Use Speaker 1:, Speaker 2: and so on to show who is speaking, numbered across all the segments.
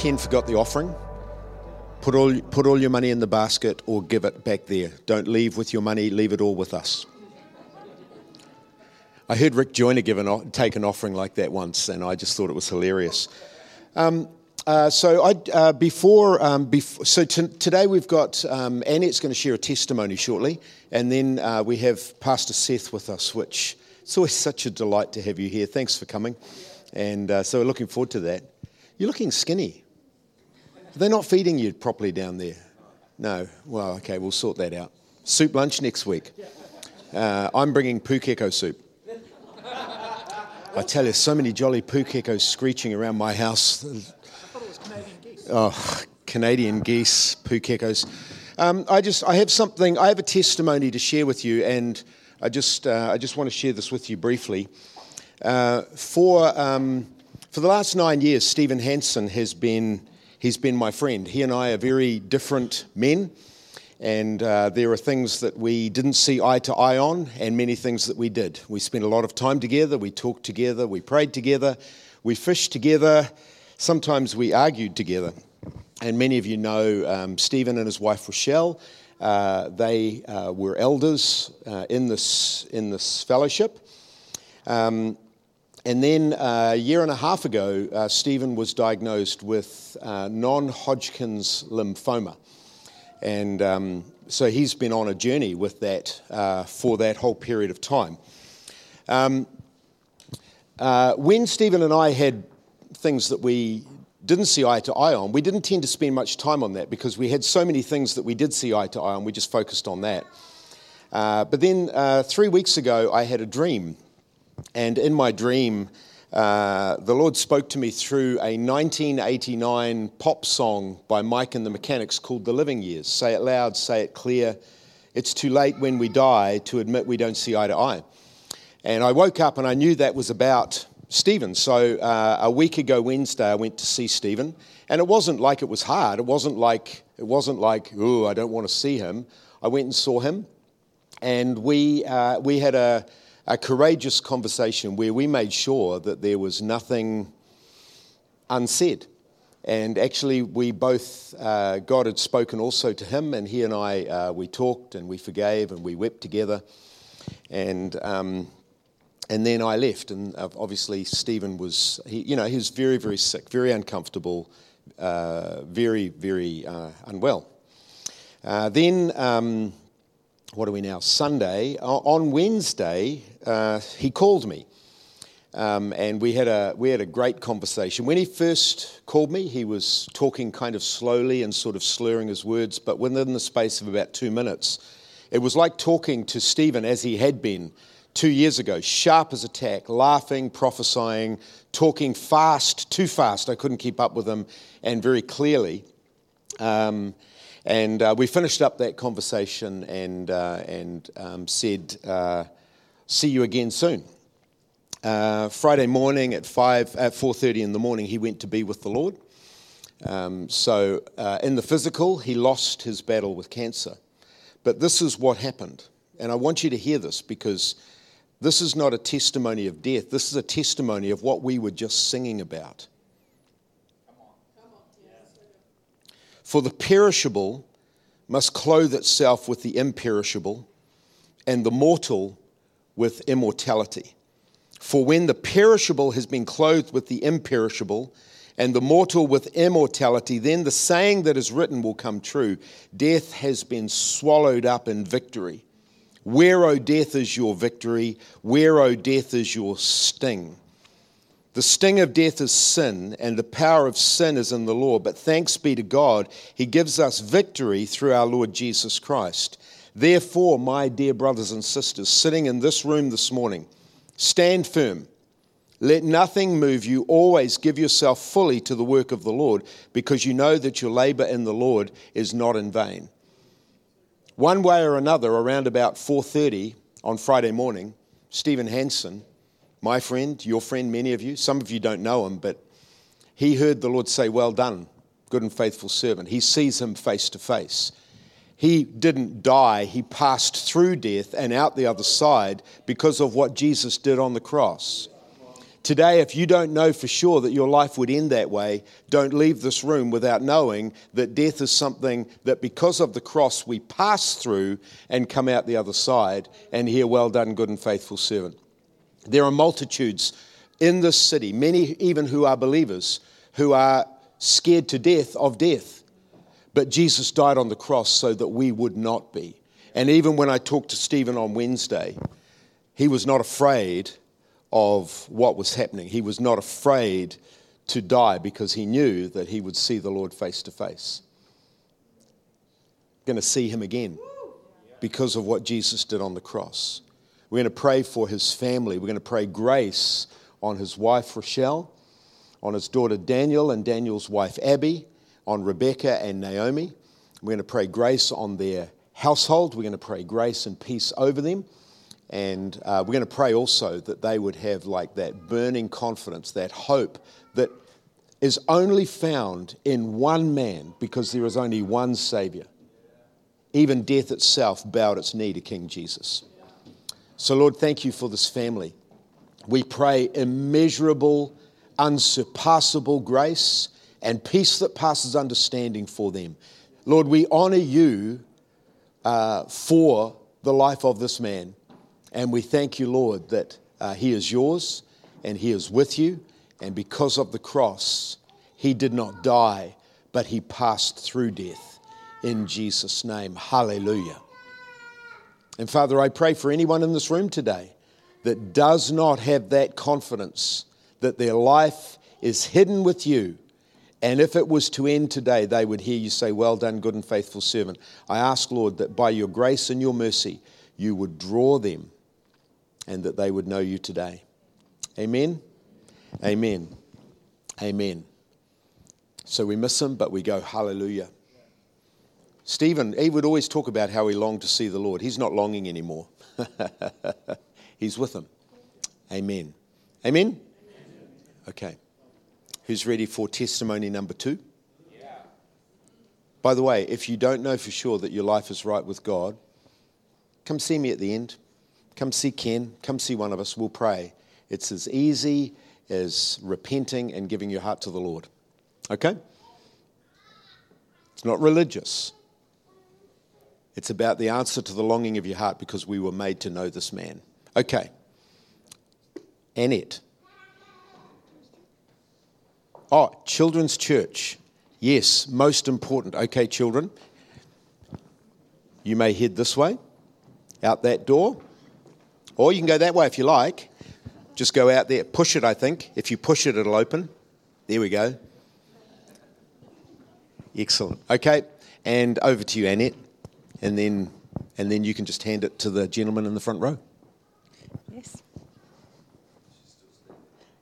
Speaker 1: Ken forgot the offering. Put all, put all your money in the basket or give it back there. Don't leave with your money, leave it all with us. I heard Rick Joyner give an, take an offering like that once, and I just thought it was hilarious. Um, uh, so I, uh, before, um, before, so t- today we've got um, Annette's going to share a testimony shortly, and then uh, we have Pastor Seth with us, which it's always such a delight to have you here. Thanks for coming, and uh, so we're looking forward to that. You're looking skinny. They're not feeding you properly down there. No. Well, okay, we'll sort that out. Soup lunch next week. Uh, I'm bringing pukeko soup. I tell you, so many jolly pukekos screeching around my house. Oh, Canadian geese, pukekos. Um, I just, I have something, I have a testimony to share with you, and I just, uh, I just want to share this with you briefly. Uh, for, um, for the last nine years, Stephen Hansen has been, he's been my friend. He and I are very different men, and uh, there are things that we didn't see eye to eye on, and many things that we did. We spent a lot of time together, we talked together, we prayed together, we fished together, sometimes we argued together. And many of you know um, Stephen and his wife Rochelle. Uh, they uh, were elders uh, in, this, in this fellowship. Um, and then uh, a year and a half ago, uh, Stephen was diagnosed with uh, non Hodgkin's lymphoma. And um, so he's been on a journey with that uh, for that whole period of time. Um, uh, when Stephen and I had things that we didn't see eye to eye on, we didn't tend to spend much time on that because we had so many things that we did see eye to eye on, we just focused on that. Uh, but then three weeks ago, I had a dream. And in my dream, uh, the Lord spoke to me through a 1989 pop song by Mike and the Mechanics called The Living Years. Say it loud, say it clear. It's too late when we die to admit we don't see eye to eye. And I woke up and I knew that was about Stephen. So uh, a week ago Wednesday, I went to see Stephen, and it wasn't like it was hard. It wasn't like it wasn't like oh, I don't want to see him. I went and saw him, and we uh, we had a a courageous conversation where we made sure that there was nothing unsaid. And actually, we both, uh, God had spoken also to him, and he and I, uh, we talked and we forgave and we wept together. And, um, and then I left, and obviously, Stephen was, he, you know, he was very, very sick, very uncomfortable, uh, very, very uh, unwell. Uh, then um, what are we now? Sunday. On Wednesday, uh, he called me. Um, and we had, a, we had a great conversation. When he first called me, he was talking kind of slowly and sort of slurring his words, but within the space of about two minutes, it was like talking to Stephen as he had been two years ago, sharp as a tack, laughing, prophesying, talking fast, too fast. I couldn't keep up with him, and very clearly. Um, and uh, we finished up that conversation and, uh, and um, said, uh, see you again soon. Uh, Friday morning at, 5, at 4.30 in the morning, he went to be with the Lord. Um, so uh, in the physical, he lost his battle with cancer. But this is what happened. And I want you to hear this because this is not a testimony of death. This is a testimony of what we were just singing about. For the perishable must clothe itself with the imperishable, and the mortal with immortality. For when the perishable has been clothed with the imperishable, and the mortal with immortality, then the saying that is written will come true Death has been swallowed up in victory. Where, O death, is your victory? Where, O death, is your sting? The sting of death is sin, and the power of sin is in the law. But thanks be to God, He gives us victory through our Lord Jesus Christ. Therefore, my dear brothers and sisters, sitting in this room this morning, stand firm. Let nothing move you. Always give yourself fully to the work of the Lord, because you know that your labor in the Lord is not in vain. One way or another, around about 4:30 on Friday morning, Stephen Hansen my friend, your friend, many of you, some of you don't know him, but he heard the Lord say, Well done, good and faithful servant. He sees him face to face. He didn't die, he passed through death and out the other side because of what Jesus did on the cross. Today, if you don't know for sure that your life would end that way, don't leave this room without knowing that death is something that because of the cross we pass through and come out the other side and hear, Well done, good and faithful servant. There are multitudes in this city, many even who are believers, who are scared to death of death. But Jesus died on the cross so that we would not be. And even when I talked to Stephen on Wednesday, he was not afraid of what was happening. He was not afraid to die because he knew that he would see the Lord face to face. Going to see him again because of what Jesus did on the cross. We're going to pray for his family. We're going to pray grace on his wife Rochelle, on his daughter Daniel and Daniel's wife Abby, on Rebecca and Naomi. We're going to pray grace on their household. We're going to pray grace and peace over them. And uh, we're going to pray also that they would have like that burning confidence, that hope that is only found in one man because there is only one Savior. Even death itself bowed its knee to King Jesus. So, Lord, thank you for this family. We pray immeasurable, unsurpassable grace and peace that passes understanding for them. Lord, we honor you uh, for the life of this man. And we thank you, Lord, that uh, he is yours and he is with you. And because of the cross, he did not die, but he passed through death. In Jesus' name, hallelujah. And Father, I pray for anyone in this room today that does not have that confidence that their life is hidden with you. And if it was to end today, they would hear you say, Well done, good and faithful servant. I ask, Lord, that by your grace and your mercy, you would draw them and that they would know you today. Amen. Amen. Amen. So we miss him, but we go, Hallelujah. Stephen, he would always talk about how he longed to see the Lord. He's not longing anymore, he's with him. Amen. Amen? Okay. Who's ready for testimony number two? By the way, if you don't know for sure that your life is right with God, come see me at the end. Come see Ken. Come see one of us. We'll pray. It's as easy as repenting and giving your heart to the Lord. Okay? It's not religious. It's about the answer to the longing of your heart because we were made to know this man. Okay. Annette. Oh, children's church. Yes, most important. Okay, children. You may head this way, out that door. Or you can go that way if you like. Just go out there. Push it, I think. If you push it, it'll open. There we go. Excellent. Okay, and over to you, Annette. And then, and then you can just hand it to the gentleman in the front row.
Speaker 2: Yes.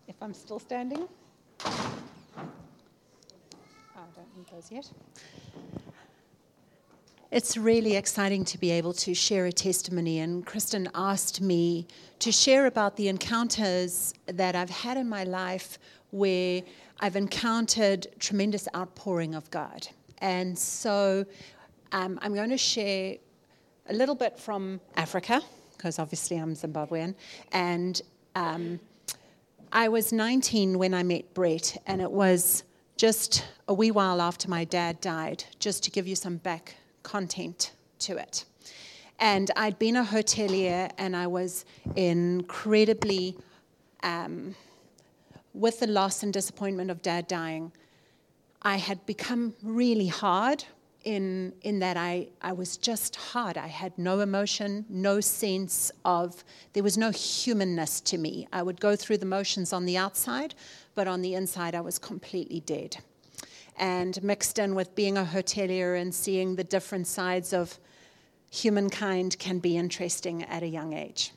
Speaker 2: If I'm still standing. Those yet. It's really exciting to be able to share a testimony. And Kristen asked me to share about the encounters that I've had in my life where I've encountered tremendous outpouring of God. And so um, I'm going to share a little bit from Africa, because obviously I'm Zimbabwean. And um, I was 19 when I met Brett, and it was just a wee while after my dad died, just to give you some back content to it. And I'd been a hotelier and I was incredibly, um, with the loss and disappointment of dad dying, I had become really hard in, in that I, I was just hard. I had no emotion, no sense of, there was no humanness to me. I would go through the motions on the outside, but on the inside, I was completely dead and mixed in with being a hotelier and seeing the different sides of humankind can be interesting at a young age.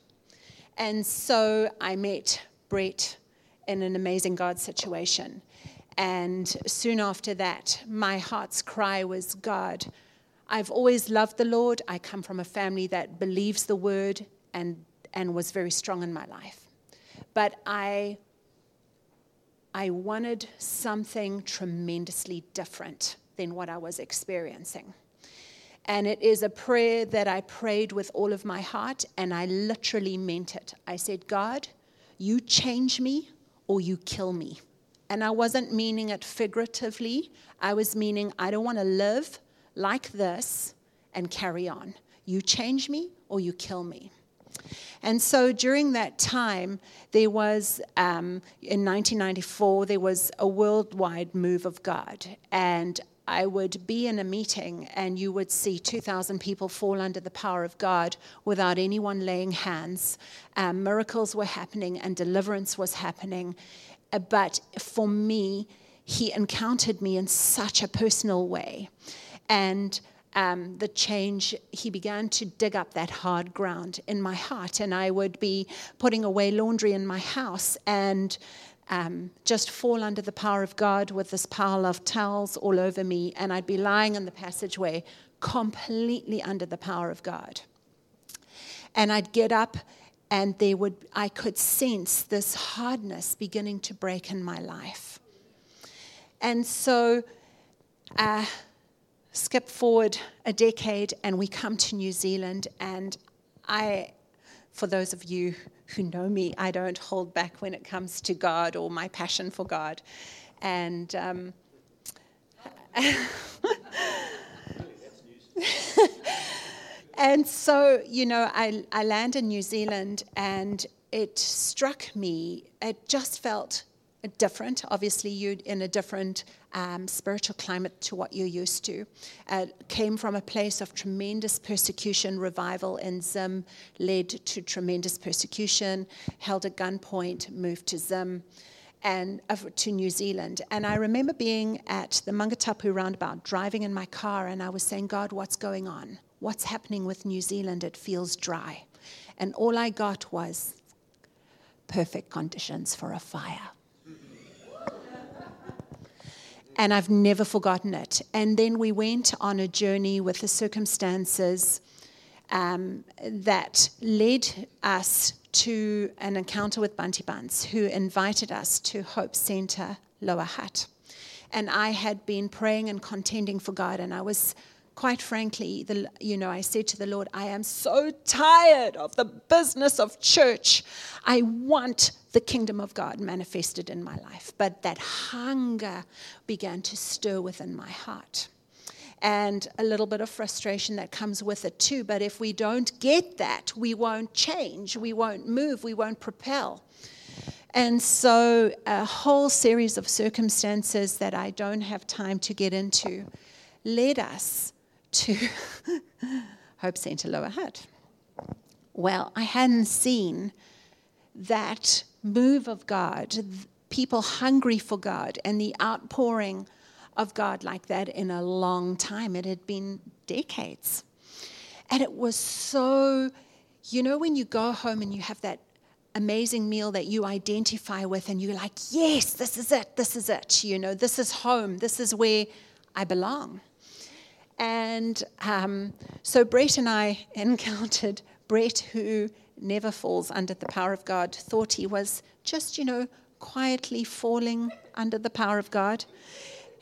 Speaker 2: And so I met Brett in an amazing God situation. And soon after that, my heart's cry was God, I've always loved the Lord. I come from a family that believes the word and, and was very strong in my life. But I I wanted something tremendously different than what I was experiencing. And it is a prayer that I prayed with all of my heart, and I literally meant it. I said, God, you change me or you kill me. And I wasn't meaning it figuratively, I was meaning I don't want to live like this and carry on. You change me or you kill me. And so during that time, there was, um, in 1994, there was a worldwide move of God. And I would be in a meeting and you would see 2,000 people fall under the power of God without anyone laying hands. Um, miracles were happening and deliverance was happening. Uh, but for me, he encountered me in such a personal way. And um, the change, he began to dig up that hard ground in my heart. And I would be putting away laundry in my house and um, just fall under the power of God with this pile of towels all over me. And I'd be lying in the passageway completely under the power of God. And I'd get up and there would, I could sense this hardness beginning to break in my life. And so, uh, skip forward a decade and we come to New Zealand. And I, for those of you who know me, I don't hold back when it comes to God or my passion for God. And um, and so, you know, I, I land in New Zealand and it struck me, it just felt different. Obviously, you're in a different um, spiritual climate to what you're used to. Uh, came from a place of tremendous persecution, revival in Zim led to tremendous persecution, held at gunpoint, moved to Zim and uh, to New Zealand. And I remember being at the Maungatapu roundabout, driving in my car, and I was saying, God, what's going on? What's happening with New Zealand? It feels dry. And all I got was perfect conditions for a fire and I've never forgotten it. And then we went on a journey with the circumstances um, that led us to an encounter with Bunty Bunce, who invited us to Hope Center Lower Hutt. And I had been praying and contending for God, and I was quite frankly, the, you know, I said to the Lord, I am so tired of the business of church. I want the kingdom of God manifested in my life. But that hunger began to stir within my heart. And a little bit of frustration that comes with it too. But if we don't get that, we won't change, we won't move, we won't propel. And so, a whole series of circumstances that I don't have time to get into led us to Hope Center Lower Hutt. Well, I hadn't seen that move of God, people hungry for God, and the outpouring of God like that in a long time. It had been decades. And it was so, you know, when you go home and you have that amazing meal that you identify with, and you're like, yes, this is it, this is it, you know, this is home, this is where I belong. And um, so Brett and I encountered Brett, who never falls under the power of God, thought he was just, you know, quietly falling under the power of God.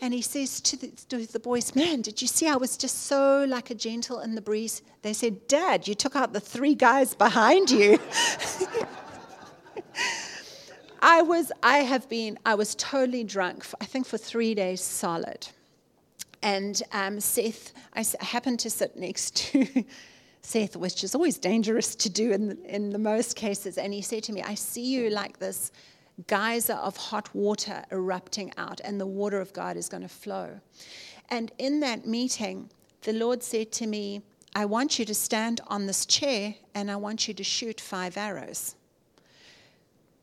Speaker 2: And he says to the, to the, boys, Man, did you see I was just so like a gentle in the breeze? They said, Dad, you took out the three guys behind you. I was, I have been, I was totally drunk, for, I think for three days solid. And um, Seth, I happened to sit next to Seth, which is always dangerous to do in the, in the most cases. And he said to me, I see you like this geyser of hot water erupting out, and the water of God is going to flow. And in that meeting, the Lord said to me, I want you to stand on this chair and I want you to shoot five arrows.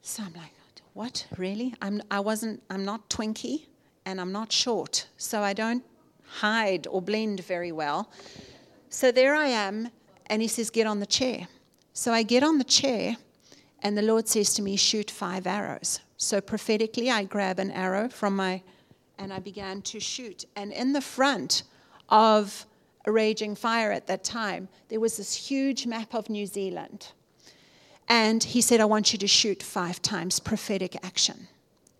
Speaker 2: So I'm like, what? Really? I'm, I wasn't, I'm not twinky and I'm not short. So I don't hide or blend very well. So there I am, and he says, Get on the chair. So I get on the chair, and the Lord says to me, Shoot five arrows. So prophetically, I grab an arrow from my, and I began to shoot. And in the front of a raging fire at that time, there was this huge map of New Zealand. And he said, I want you to shoot five times prophetic action.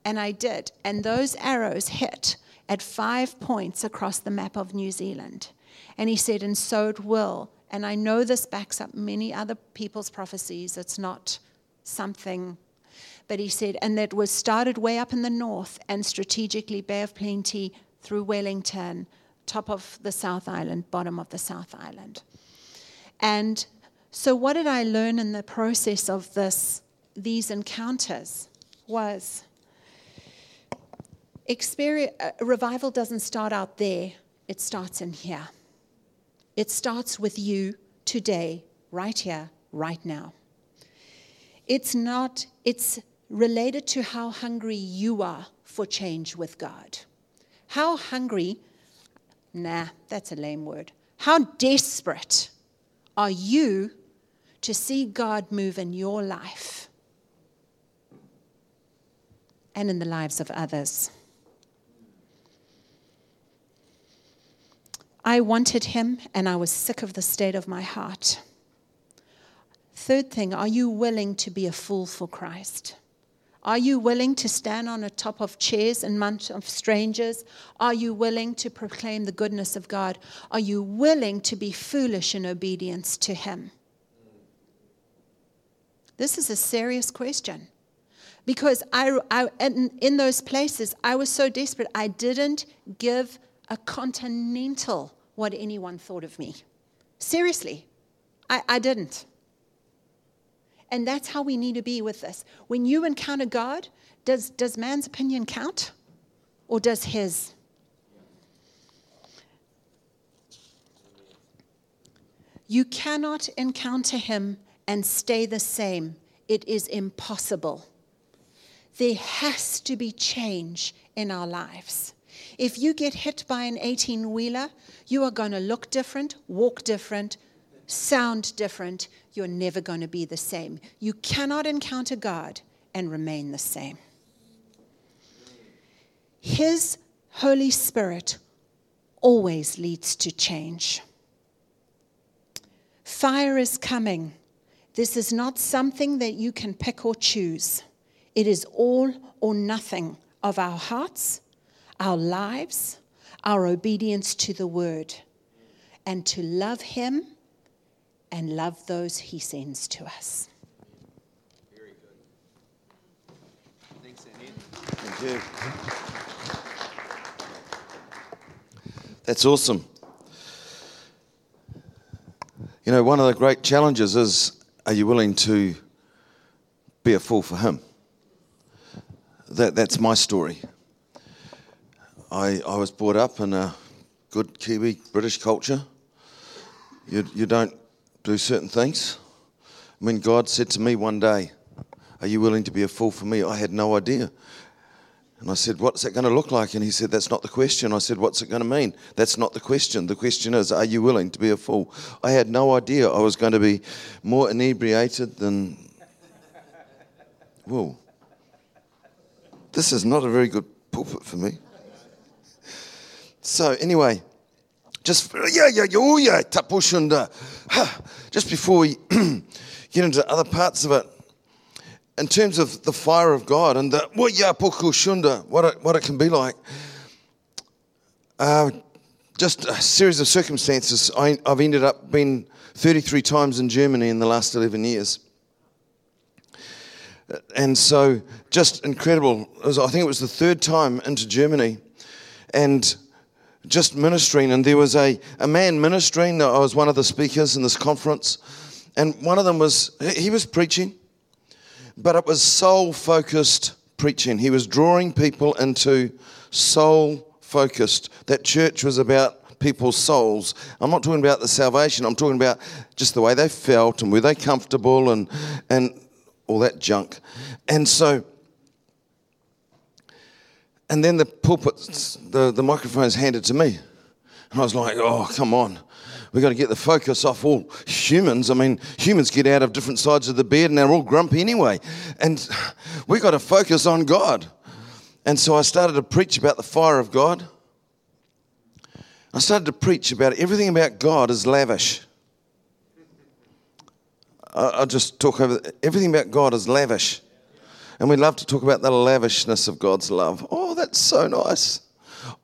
Speaker 2: And I did. And those arrows hit at five points across the map of New Zealand. And he said, And so it will. And I know this backs up many other people's prophecies. It's not something. But he said, and that was started way up in the north and strategically Bay of Plenty through Wellington, top of the South Island, bottom of the South Island. And so, what did I learn in the process of this, these encounters? Was uh, revival doesn't start out there, it starts in here. It starts with you today, right here, right now. It's not, it's related to how hungry you are for change with God. How hungry, nah, that's a lame word. How desperate are you to see God move in your life and in the lives of others? I wanted him and I was sick of the state of my heart. Third thing, are you willing to be a fool for Christ? Are you willing to stand on the top of chairs and munch of strangers? Are you willing to proclaim the goodness of God? Are you willing to be foolish in obedience to Him? This is a serious question. Because I, I in, in those places, I was so desperate, I didn't give a continental what anyone thought of me. Seriously, I, I didn't. And that's how we need to be with this. When you encounter God, does, does man's opinion count or does his? You cannot encounter him and stay the same. It is impossible. There has to be change in our lives. If you get hit by an 18 wheeler, you are going to look different, walk different, sound different. You're never going to be the same. You cannot encounter God and remain the same. His Holy Spirit always leads to change. Fire is coming. This is not something that you can pick or choose. It is all or nothing of our hearts, our lives, our obedience to the word, and to love Him and love those He sends to us. Very good.
Speaker 3: Thanks, Thank you. That's awesome. You know, one of the great challenges is are you willing to be a fool for Him? That, that's my story. I, I was brought up in a good Kiwi British culture. You, you don't do certain things. When God said to me one day, Are you willing to be a fool for me? I had no idea. And I said, What's that going to look like? And he said, That's not the question. I said, What's it going to mean? That's not the question. The question is, Are you willing to be a fool? I had no idea I was going to be more inebriated than. Whoa. This is not a very good pulpit for me. So, anyway, just, yeah, yeah, yeah, oh, yeah. Just before we get into other parts of it, in terms of the fire of God and the, well, yeah, shunda, what it, what it can be like, uh, just a series of circumstances. I, I've ended up being 33 times in Germany in the last 11 years. And so, just incredible. I think it was the third time into Germany. And just ministering, and there was a, a man ministering. I was one of the speakers in this conference, and one of them was, he was preaching, but it was soul focused preaching. He was drawing people into soul focused. That church was about people's souls. I'm not talking about the salvation, I'm talking about just the way they felt and were they comfortable and, and all that junk. And so, and then the pulpit, the, the microphone's handed to me. And I was like, oh, come on. We've got to get the focus off all humans. I mean, humans get out of different sides of the bed and they're all grumpy anyway. And we've got to focus on God. And so I started to preach about the fire of God. I started to preach about everything about God is lavish. I'll just talk over everything about God is lavish. And we love to talk about the lavishness of God's love. Oh, that's so nice.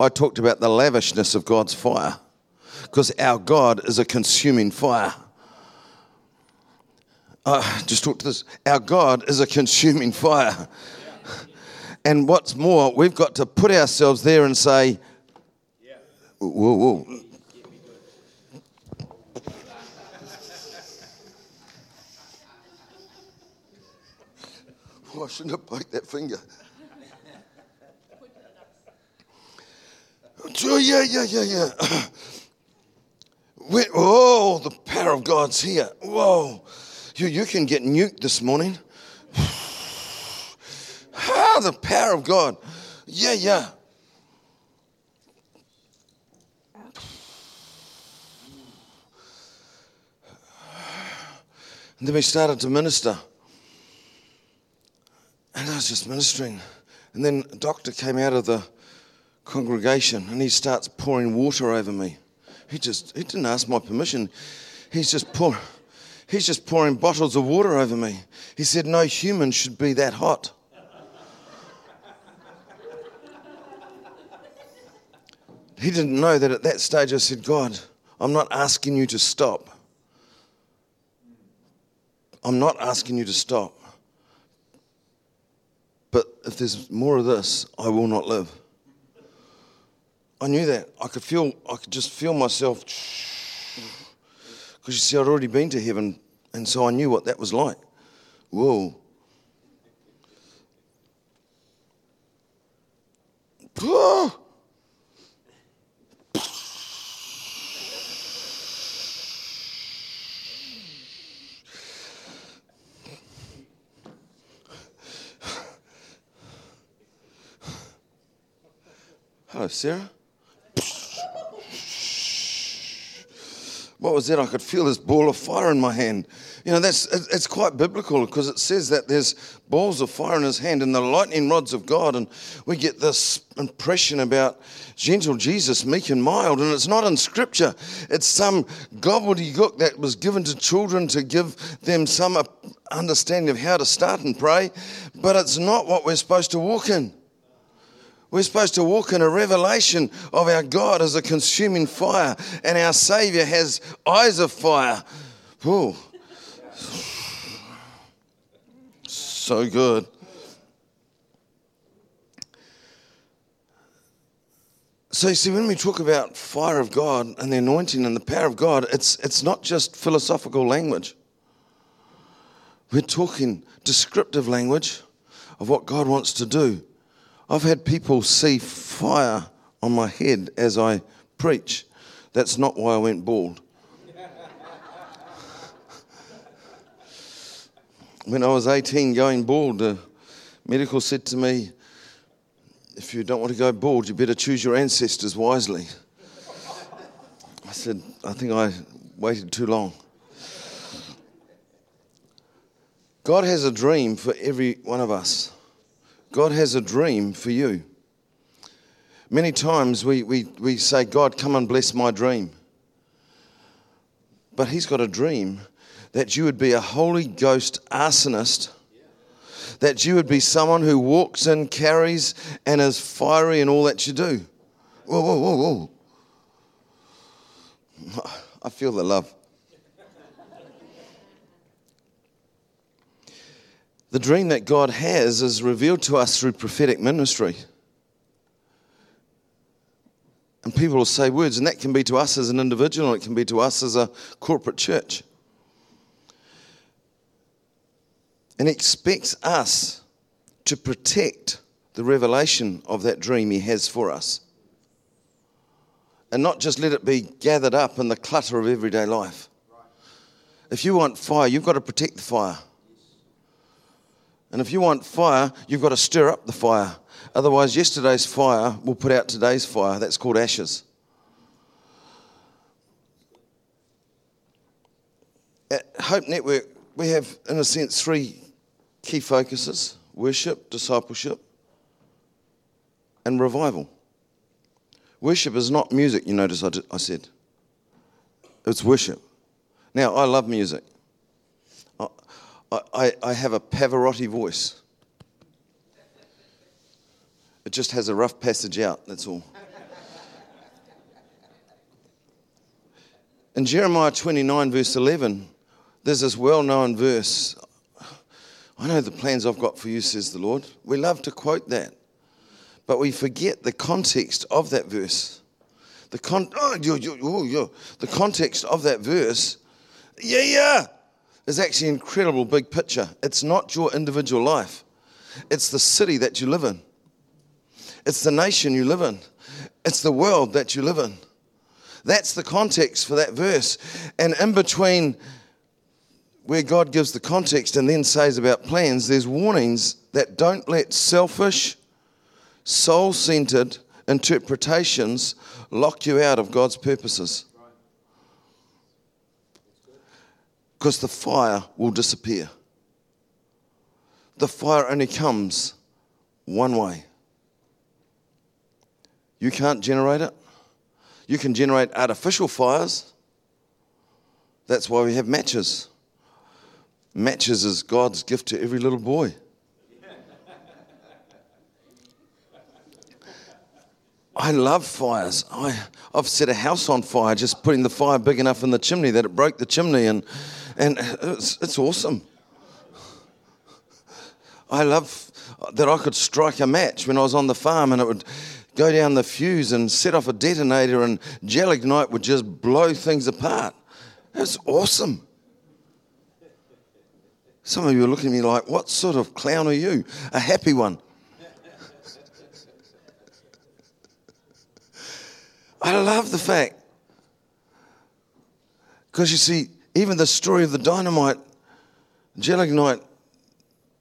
Speaker 3: I talked about the lavishness of God's fire because our God is a consuming fire. uh, just talk to this. Our God is a consuming fire. And what's more, we've got to put ourselves there and say, whoa, whoa. I shouldn't have poked that finger. Yeah, yeah, yeah, yeah. Wait, oh, the power of God's here. Whoa. You, you can get nuked this morning. ah, the power of God. Yeah, yeah. And then we started to minister. And I was just ministering. And then a doctor came out of the congregation and he starts pouring water over me. He just he didn't ask my permission. He's just pour, he's just pouring bottles of water over me. He said no human should be that hot. He didn't know that at that stage I said, God, I'm not asking you to stop. I'm not asking you to stop. If there's more of this, I will not live. I knew that. I could feel, I could just feel myself. Because you see, I'd already been to heaven, and so I knew what that was like. Whoa. Ah! Hello, Sarah. What was that? I could feel this ball of fire in my hand. You know, that's it's quite biblical because it says that there's balls of fire in his hand and the lightning rods of God, and we get this impression about gentle Jesus, meek and mild, and it's not in Scripture. It's some gobbledygook that was given to children to give them some understanding of how to start and pray, but it's not what we're supposed to walk in. We're supposed to walk in a revelation of our God as a consuming fire, and our Savior has eyes of fire. Ooh. So good. So you see, when we talk about fire of God and the anointing and the power of God, it's, it's not just philosophical language. We're talking descriptive language of what God wants to do. I've had people see fire on my head as I preach. That's not why I went bald. when I was 18 going bald, the medical said to me, if you don't want to go bald, you better choose your ancestors wisely. I said, I think I waited too long. God has a dream for every one of us. God has a dream for you. Many times we, we, we say, God, come and bless my dream. But He's got a dream that you would be a Holy Ghost arsonist, that you would be someone who walks and carries and is fiery in all that you do. Whoa, whoa, whoa, whoa. I feel the love. The dream that God has is revealed to us through prophetic ministry. And people will say words, and that can be to us as an individual, it can be to us as a corporate church. And expects us to protect the revelation of that dream he has for us. And not just let it be gathered up in the clutter of everyday life. If you want fire, you've got to protect the fire. And if you want fire, you've got to stir up the fire. Otherwise, yesterday's fire will put out today's fire. That's called ashes. At Hope Network, we have, in a sense, three key focuses worship, discipleship, and revival. Worship is not music, you notice I said. It's worship. Now, I love music. I, I have a Pavarotti voice. It just has a rough passage out, that's all. In Jeremiah 29, verse 11, There's this well known verse I know the plans I've got for you, says the Lord. We love to quote that, but we forget the context of that verse. The, con- oh, the context of that verse, yeah, yeah, is actually an incredible big picture. It's not your individual life, it's the city that you live in, it's the nation you live in, it's the world that you live in. That's the context for that verse. And in between where God gives the context and then says about plans, there's warnings that don't let selfish, soul centered interpretations lock you out of God's purposes. Because the fire will disappear. The fire only comes one way. You can't generate it. You can generate artificial fires. That's why we have matches. Matches is God's gift to every little boy. I love fires. I, I've set a house on fire just putting the fire big enough in the chimney that it broke the chimney, and, and uh, it's, it's awesome. I love that I could strike a match when I was on the farm and it would go down the fuse and set off a detonator, and gelignite would just blow things apart. It's awesome. Some of you are looking at me like, what sort of clown are you? A happy one. I love the fact. Because you see, even the story of the dynamite, gelignite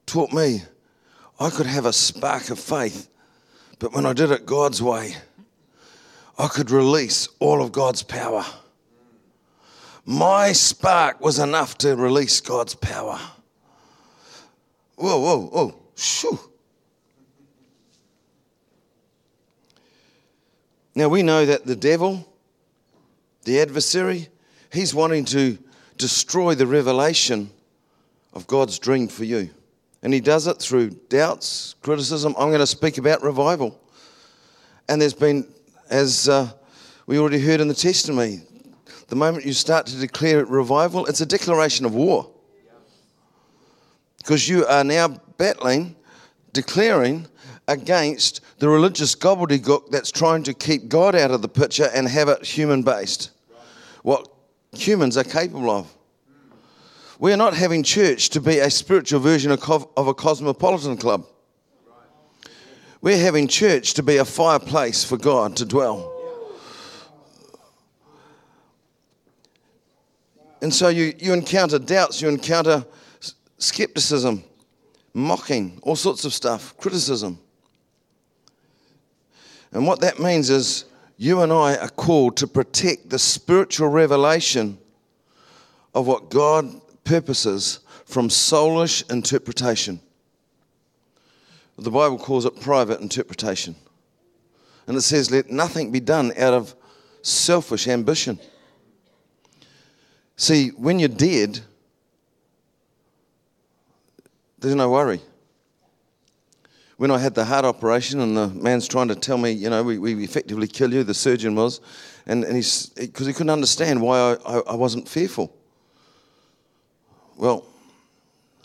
Speaker 3: taught me I could have a spark of faith, but when I did it God's way, I could release all of God's power. My spark was enough to release God's power. Whoa, whoa, whoa, shoo. Now we know that the devil, the adversary, he's wanting to destroy the revelation of God's dream for you. And he does it through doubts, criticism. I'm going to speak about revival. And there's been, as uh, we already heard in the testimony, the moment you start to declare revival, it's a declaration of war. Because you are now battling, declaring against the religious gobbledygook that's trying to keep God out of the picture and have it human based. What humans are capable of. We are not having church to be a spiritual version of a cosmopolitan club. We're having church to be a fireplace for God to dwell. And so you, you encounter doubts, you encounter skepticism, mocking, all sorts of stuff, criticism. And what that means is you and I are called to protect the spiritual revelation of what God purposes from soulish interpretation. The Bible calls it private interpretation. And it says, let nothing be done out of selfish ambition. See, when you're dead, there's no worry. When I had the heart operation and the man's trying to tell me, you know, we, we effectively kill you, the surgeon was, and, and he's, because he couldn't understand why I, I, I wasn't fearful. Well,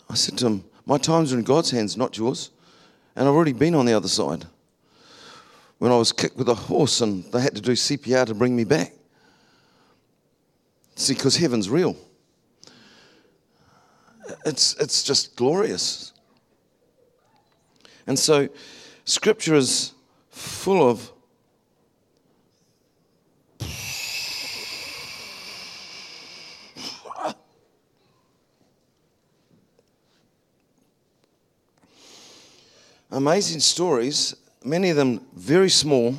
Speaker 3: I said to him, my times are in God's hands, not yours. And I've already been on the other side. When I was kicked with a horse and they had to do CPR to bring me back. See, because heaven's real. It's, it's just glorious. And so, Scripture is full of amazing stories, many of them very small,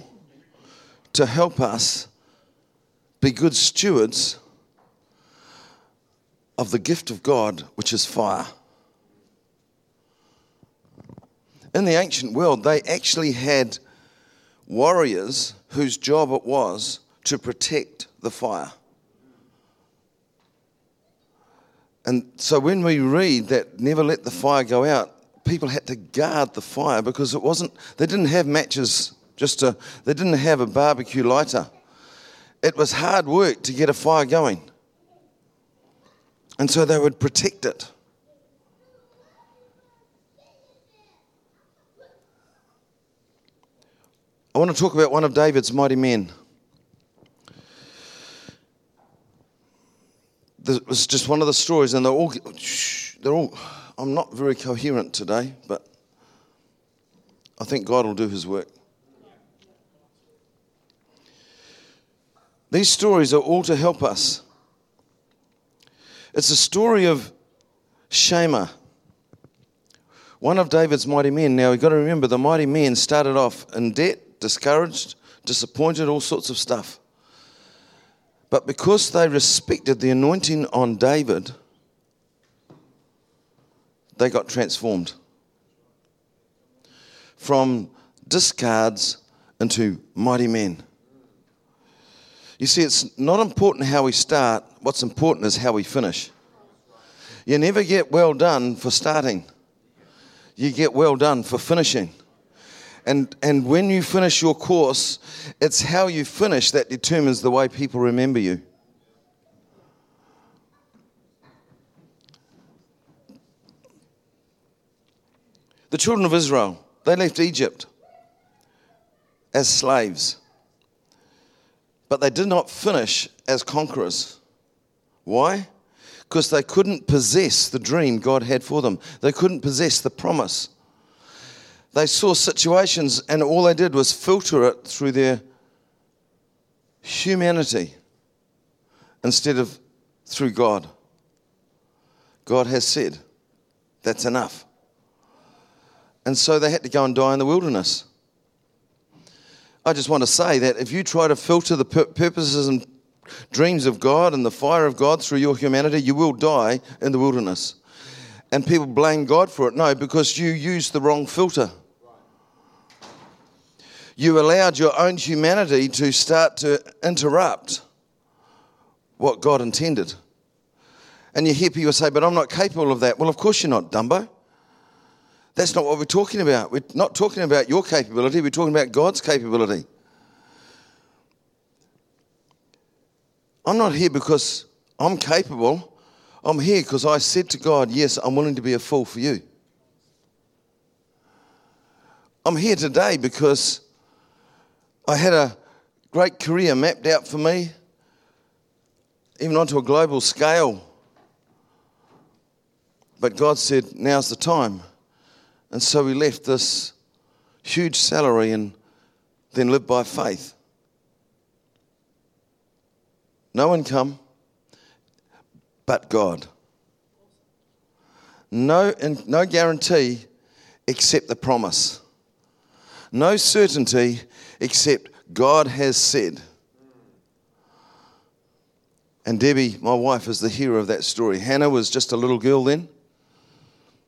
Speaker 3: to help us be good stewards of the gift of God, which is fire. In the ancient world, they actually had warriors whose job it was to protect the fire. And so when we read that never let the fire go out, people had to guard the fire because it wasn't, they didn't have matches just to, they didn't have a barbecue lighter. It was hard work to get a fire going. And so they would protect it. I want to talk about one of David's mighty men. This was just one of the stories, and they're all, they're all, I'm not very coherent today, but I think God will do his work. These stories are all to help us. It's a story of Shammah, one of David's mighty men. Now, you've got to remember the mighty men started off in debt, discouraged, disappointed, all sorts of stuff. But because they respected the anointing on David, they got transformed from discards into mighty men. You see, it's not important how we start, what's important is how we finish. You never get well done for starting, you get well done for finishing. And, and when you finish your course, it's how you finish that determines the way people remember you. The children of Israel, they left Egypt as slaves. But they did not finish as conquerors. Why? Because they couldn't possess the dream God had for them, they couldn't possess the promise. They saw situations, and all they did was filter it through their humanity instead of through God. God has said, that's enough. And so they had to go and die in the wilderness. I just want to say that if you try to filter the purposes and dreams of God and the fire of God through your humanity, you will die in the wilderness. And people blame God for it. No, because you used the wrong filter. You allowed your own humanity to start to interrupt what God intended. And you hear people say, But I'm not capable of that. Well, of course you're not, Dumbo. That's not what we're talking about. We're not talking about your capability, we're talking about God's capability. I'm not here because I'm capable. I'm here because I said to God, Yes, I'm willing to be a fool for you. I'm here today because I had a great career mapped out for me, even onto a global scale. But God said, Now's the time. And so we left this huge salary and then lived by faith. No income, but God. No, no guarantee except the promise. No certainty except God has said. And Debbie, my wife, is the hero of that story. Hannah was just a little girl then.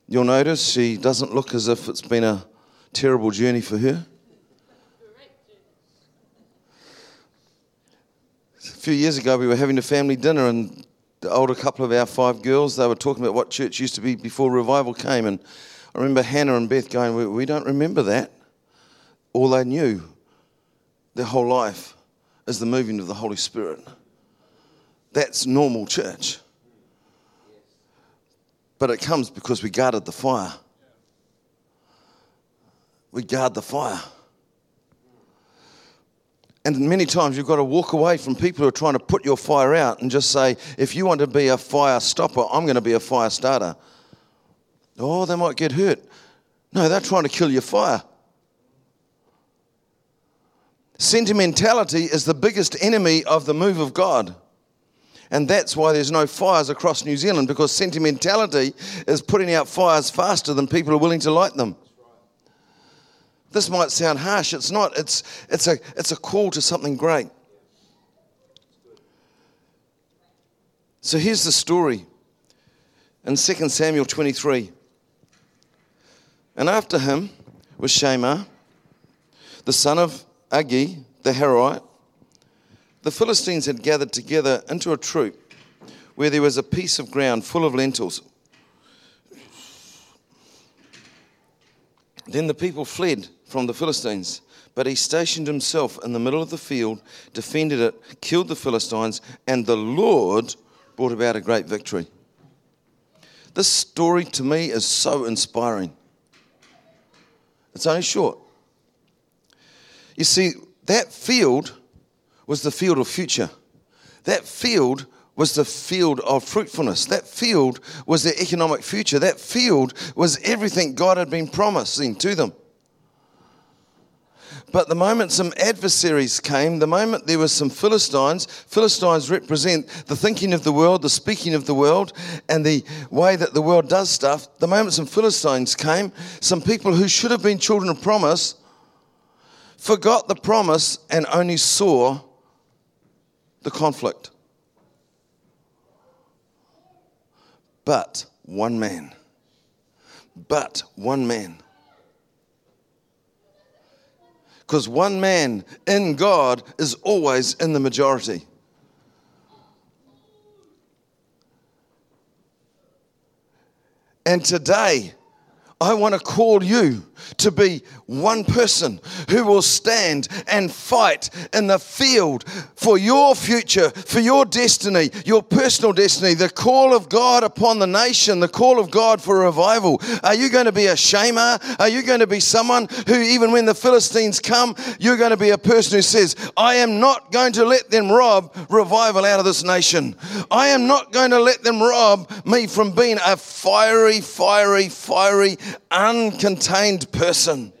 Speaker 3: You'll notice she doesn't look as if it's been a terrible journey for her. A few years ago, we were having a family dinner, and the older couple of our five girls, they were talking about what church used to be before revival came. And I remember Hannah and Beth going, We, we don't remember that. All they knew their whole life is the moving of the Holy Spirit. That's normal church. But it comes because we guarded the fire. We guard the fire. And many times you've got to walk away from people who are trying to put your fire out and just say, if you want to be a fire stopper, I'm going to be a fire starter. Oh, they might get hurt. No, they're trying to kill your fire. Sentimentality is the biggest enemy of the move of God. And that's why there's no fires across New Zealand because sentimentality is putting out fires faster than people are willing to light them. This might sound harsh, it's not. It's, it's, a, it's a call to something great. So here's the story in 2 Samuel 23. And after him was Shammah, the son of Agee, the Hararite, the Philistines had gathered together into a troop where there was a piece of ground full of lentils. Then the people fled from the Philistines, but he stationed himself in the middle of the field, defended it, killed the Philistines, and the Lord brought about a great victory. This story to me is so inspiring. It's only short. You see, that field was the field of future. That field was the field of fruitfulness. That field was their economic future. That field was everything God had been promising to them. But the moment some adversaries came, the moment there were some Philistines, Philistines represent the thinking of the world, the speaking of the world, and the way that the world does stuff. The moment some Philistines came, some people who should have been children of promise forgot the promise and only saw the conflict. But one man, but one man Because one man in God is always in the majority. And today, I want to call you to be one person who will stand and fight in the field for your future, for your destiny, your personal destiny, the call of God upon the nation, the call of God for revival. Are you going to be a Shammah? Are you going to be someone who, even when the Philistines come, you're going to be a person who says, I am not going to let them rob revival out of this nation. I am not going to let them rob me from being a fiery, fiery, fiery, uncontained person.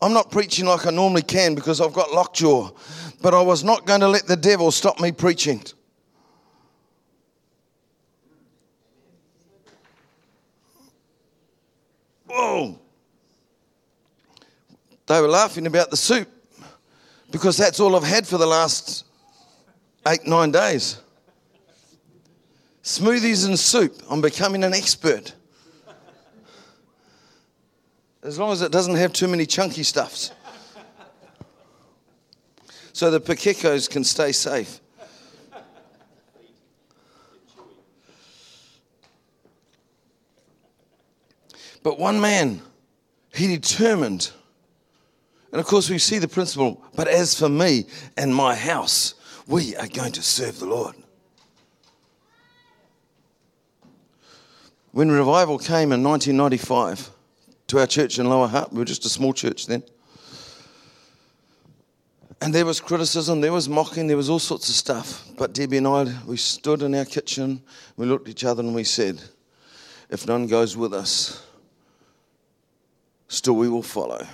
Speaker 3: I'm not preaching like I normally can because I've got lockjaw, but I was not going to let the devil stop me preaching. Whoa! They were laughing about the soup because that's all I've had for the last eight, nine days. Smoothies and soup. I'm becoming an expert. As long as it doesn't have too many chunky stuffs. So the Pakekos can stay safe. But one man, he determined. And of course, we see the principle, but as for me and my house, we are going to serve the Lord. When revival came in 1995, to our church in Lower Hutt. We were just a small church then. And there was criticism, there was mocking, there was all sorts of stuff. But Debbie and I, we stood in our kitchen, we looked at each other and we said, if none goes with us, still we will follow.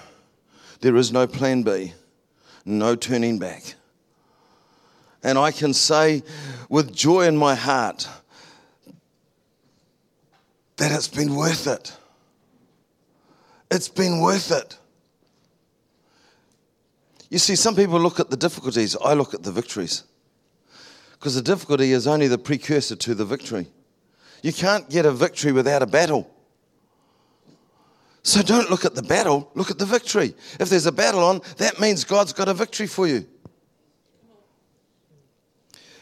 Speaker 3: There is no plan B, no turning back. And I can say with joy in my heart that it's been worth it. It's been worth it. You see, some people look at the difficulties, I look at the victories. Because the difficulty is only the precursor to the victory. You can't get a victory without a battle. So don't look at the battle, look at the victory. If there's a battle on, that means God's got a victory for you.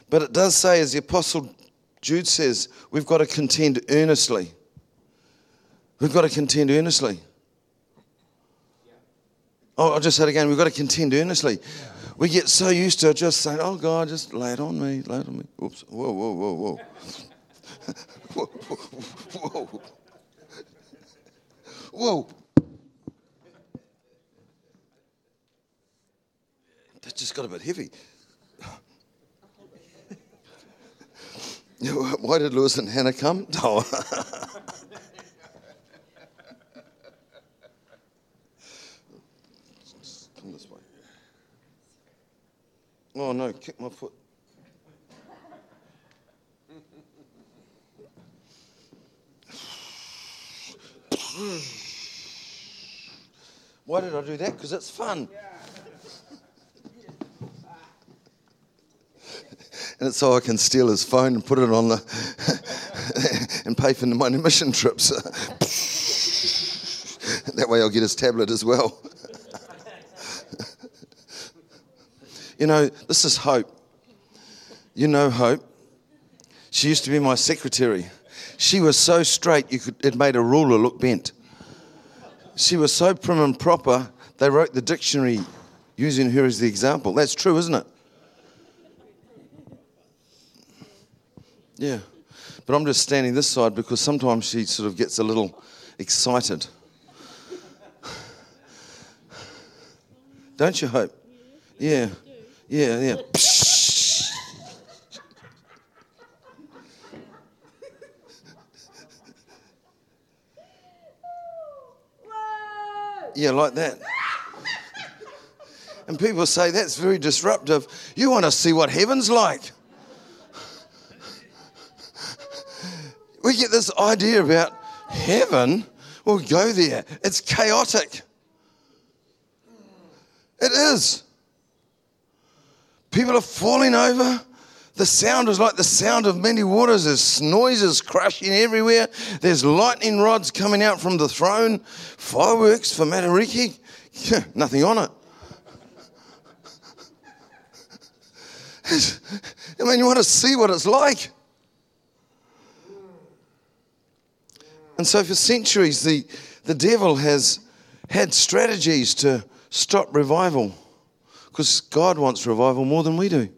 Speaker 3: But it does say, as the Apostle Jude says, we've got to contend earnestly. We've got to contend earnestly. Oh, I'll just say it again. We've got to contend earnestly. We get so used to just saying, oh, God, just lay it on me, lay it on me. Oops. Whoa, whoa, whoa, whoa. whoa, whoa, whoa. Whoa. That just got a bit heavy. Why did Lewis and Hannah come? Oh. Oh no, kick my foot. Why did I do that? Because it's fun. and it's so I can steal his phone and put it on the and pay for my mission trips. that way I'll get his tablet as well. You know, this is Hope. You know Hope. She used to be my secretary. She was so straight, you could, it made a ruler look bent. She was so prim and proper, they wrote the dictionary using her as the example. That's true, isn't it? Yeah. But I'm just standing this side because sometimes she sort of gets a little excited. Don't you hope? Yeah. Yeah, yeah. Yeah, like that. And people say that's very disruptive. You want to see what heaven's like. We get this idea about heaven. We'll go there. It's chaotic. It is. People are falling over. The sound is like the sound of many waters. There's noises crashing everywhere. There's lightning rods coming out from the throne. Fireworks for Matariki. nothing on it. I mean, you want to see what it's like. And so, for centuries, the, the devil has had strategies to stop revival because God wants revival more than we do.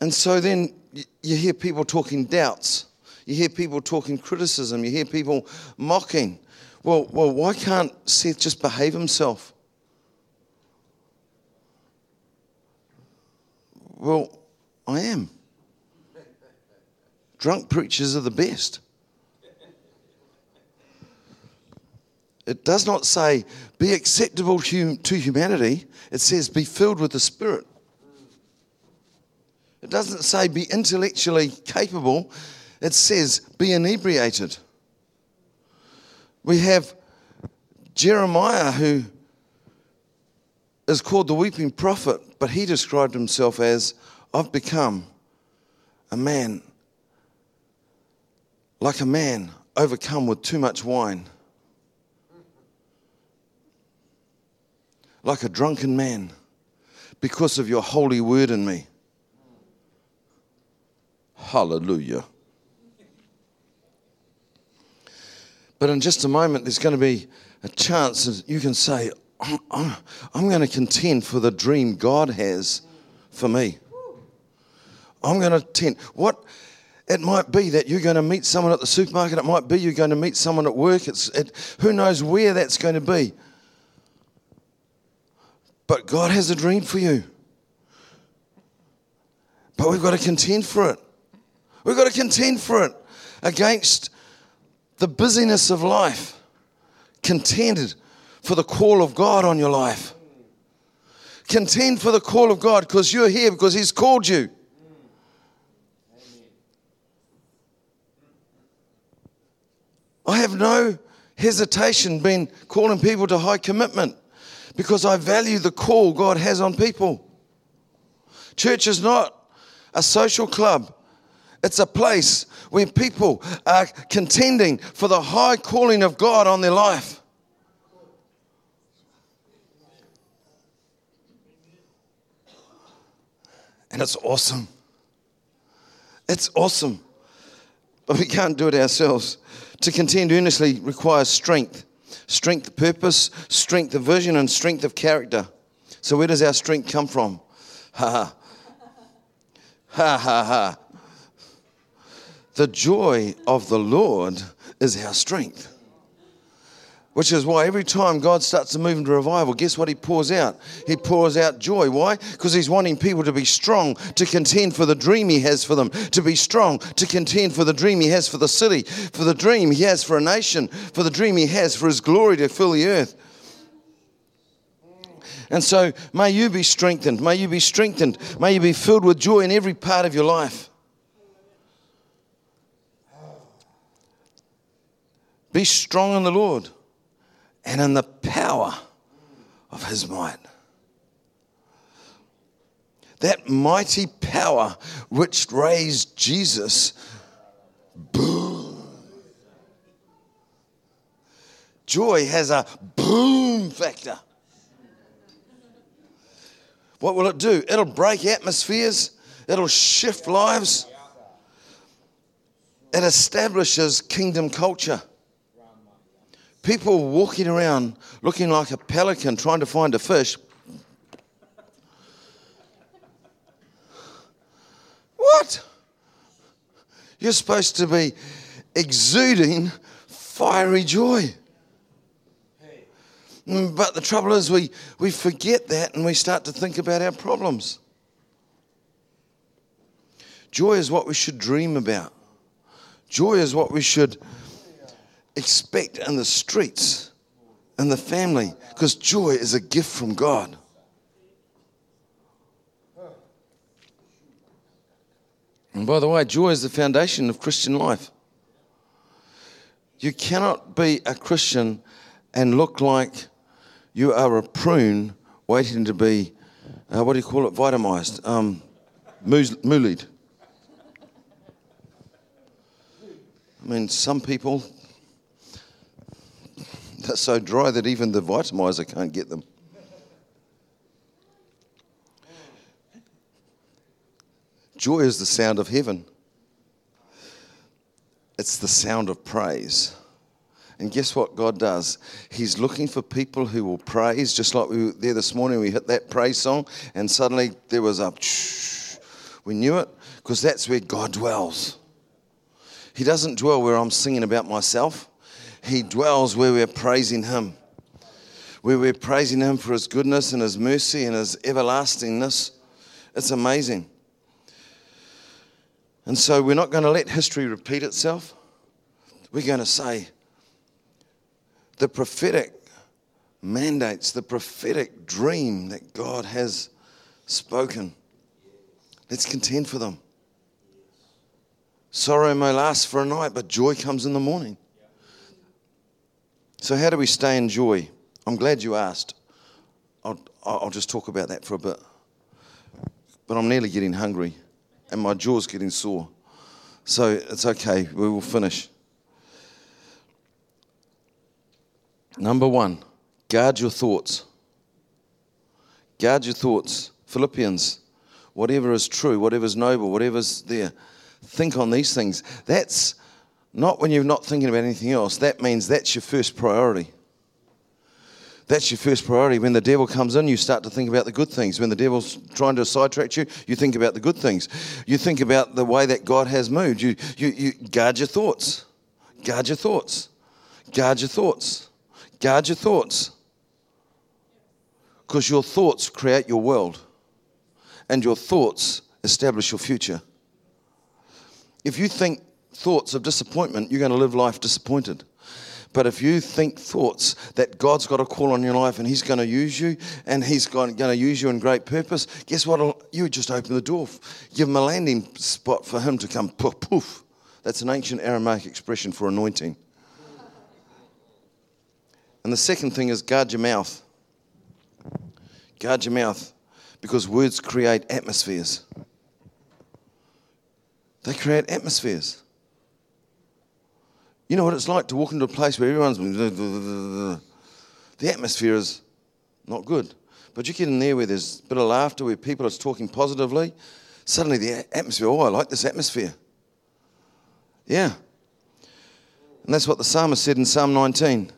Speaker 3: And so then you hear people talking doubts. You hear people talking criticism. You hear people mocking. Well, well, why can't Seth just behave himself? Well, I am. Drunk preachers are the best. It does not say be acceptable to humanity, it says be filled with the Spirit. It doesn't say be intellectually capable, it says be inebriated. We have Jeremiah, who is called the weeping prophet, but he described himself as I've become a man, like a man overcome with too much wine, like a drunken man, because of your holy word in me. Hallelujah. But in just a moment, there's going to be a chance that you can say, I'm, going to contend for the dream God has for me. I'm going to contend. What it might be that you're going to meet someone at the supermarket. It might be you're going to meet someone at work. It's, it, who knows where that's going to be. But God has a dream for you. But we've got to contend for it. We've got to contend for it against the busyness of life. Contended for the call of God on your life. Contend for the call of God because you're here because He's called you. I have no hesitation been calling people to high commitment because I value the call God has on people. Church is not a social club. It's a place where people are contending for the high calling of God on their life. And it's awesome. It's awesome. But we can't do it ourselves. To contend earnestly requires strength strength of purpose, strength of vision, and strength of character. So, where does our strength come from? Ha ha. Ha ha ha. The joy of the Lord is our strength. Which is why every time God starts to move into revival, guess what He pours out? He pours out joy. Why? Because He's wanting people to be strong, to contend for the dream He has for them, to be strong, to contend for the dream He has for the city, for the dream He has for a nation, for the dream He has for His glory to fill the earth. And so, may you be strengthened. May you be strengthened. May you be filled with joy in every part of your life. Be strong in the Lord and in the power of his might. That mighty power which raised Jesus, boom. Joy has a boom factor. What will it do? It'll break atmospheres, it'll shift lives, it establishes kingdom culture people walking around looking like a pelican trying to find a fish. What? You're supposed to be exuding fiery joy. But the trouble is, we, we forget that and we start to think about our problems. Joy is what we should dream about. Joy is what we should expect in the streets, in the family, because joy is a gift from God. And by the way, joy is the foundation of Christian life. You cannot be a Christian and look like you are a prune waiting to be, uh, what do you call it, vitamized, um, mulied. I mean, some people, they're so dry that even the vitamizer can't get them. Joy is the sound of heaven. It's the sound of praise. And guess what God does? He's looking for people who will praise, just like we were there this morning. We hit that praise song, and suddenly there was a. We knew it because that's where God dwells. He doesn't dwell where I'm singing about myself, He dwells where we're praising Him. Where we're praising Him for His goodness and His mercy and His everlastingness. It's amazing. And so we're not going to let history repeat itself. We're going to say the prophetic mandates, the prophetic dream that God has spoken. Let's contend for them. Sorrow may last for a night, but joy comes in the morning. So, how do we stay in joy? I'm glad you asked. I'll, I'll just talk about that for a bit. But I'm nearly getting hungry and my jaw's getting sore. So it's okay, we will finish. Number one, guard your thoughts. Guard your thoughts. Philippians, whatever is true, whatever is noble, whatever's there, think on these things. That's not when you're not thinking about anything else. That means that's your first priority. That's your first priority. When the devil comes in, you start to think about the good things. When the devil's trying to sidetrack you, you think about the good things. You think about the way that God has moved. You, you, you guard your thoughts. Guard your thoughts. Guard your thoughts. Guard your thoughts. Because your thoughts create your world, and your thoughts establish your future. If you think thoughts of disappointment, you're going to live life disappointed. But if you think thoughts that God's got a call on your life and He's going to use you and He's going to use you in great purpose, guess what? You just open the door, give Him a landing spot for Him to come poof, poof. That's an ancient Aramaic expression for anointing. And the second thing is guard your mouth. Guard your mouth because words create atmospheres. They create atmospheres. You know what it's like to walk into a place where everyone's. The atmosphere is not good. But you get in there where there's a bit of laughter, where people are talking positively, suddenly the atmosphere, oh, I like this atmosphere. Yeah. And that's what the psalmist said in Psalm 19.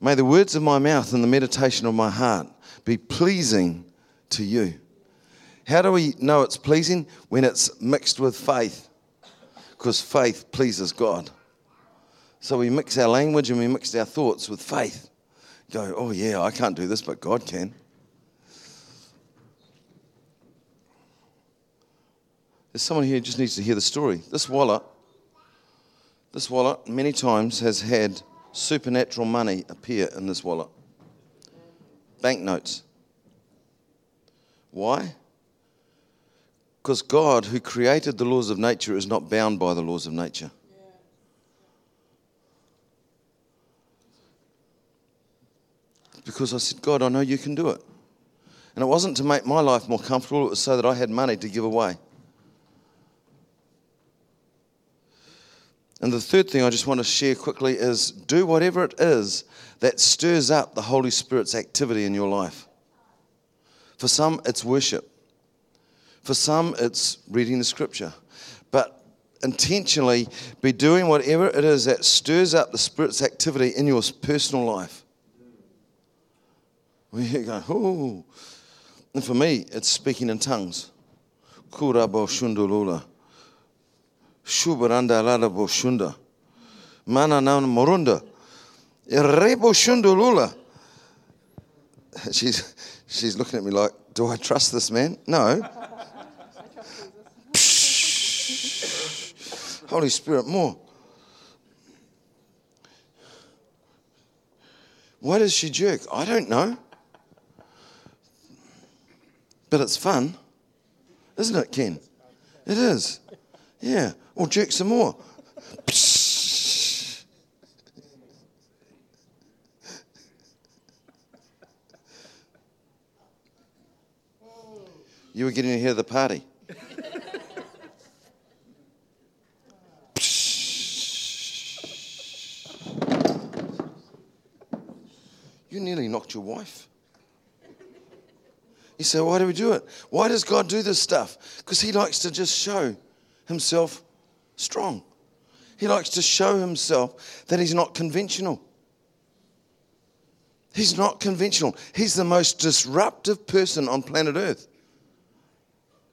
Speaker 3: May the words of my mouth and the meditation of my heart be pleasing to you. How do we know it's pleasing? When it's mixed with faith. Because faith pleases God. So we mix our language and we mix our thoughts with faith. Go, oh yeah, I can't do this, but God can. There's someone here who just needs to hear the story. This wallet, this wallet many times has had supernatural money appear in this wallet. Banknotes. Why? Because God, who created the laws of nature, is not bound by the laws of nature. Because I said, God, I know you can do it. And it wasn't to make my life more comfortable, it was so that I had money to give away. And the third thing I just want to share quickly is do whatever it is that stirs up the Holy Spirit's activity in your life. For some, it's worship. For some, it's reading the scripture. But intentionally be doing whatever it is that stirs up the Spirit's activity in your personal life. We go, oh. And for me, it's speaking in tongues. Kurabo shundulula. Shubaranda lada boshunda. Mana na morunda. Rebo shundulula. She's, she's looking at me like, do I trust this man? No. Holy Spirit, more. Why does she jerk? I don't know. But it's fun, isn't it, Ken? It is. Yeah. Or jerk some more. You were getting to hear the party. you nearly knocked your wife. You say, why do we do it? Why does God do this stuff? Because He likes to just show Himself strong. He likes to show Himself that He's not conventional. He's not conventional. He's the most disruptive person on planet Earth.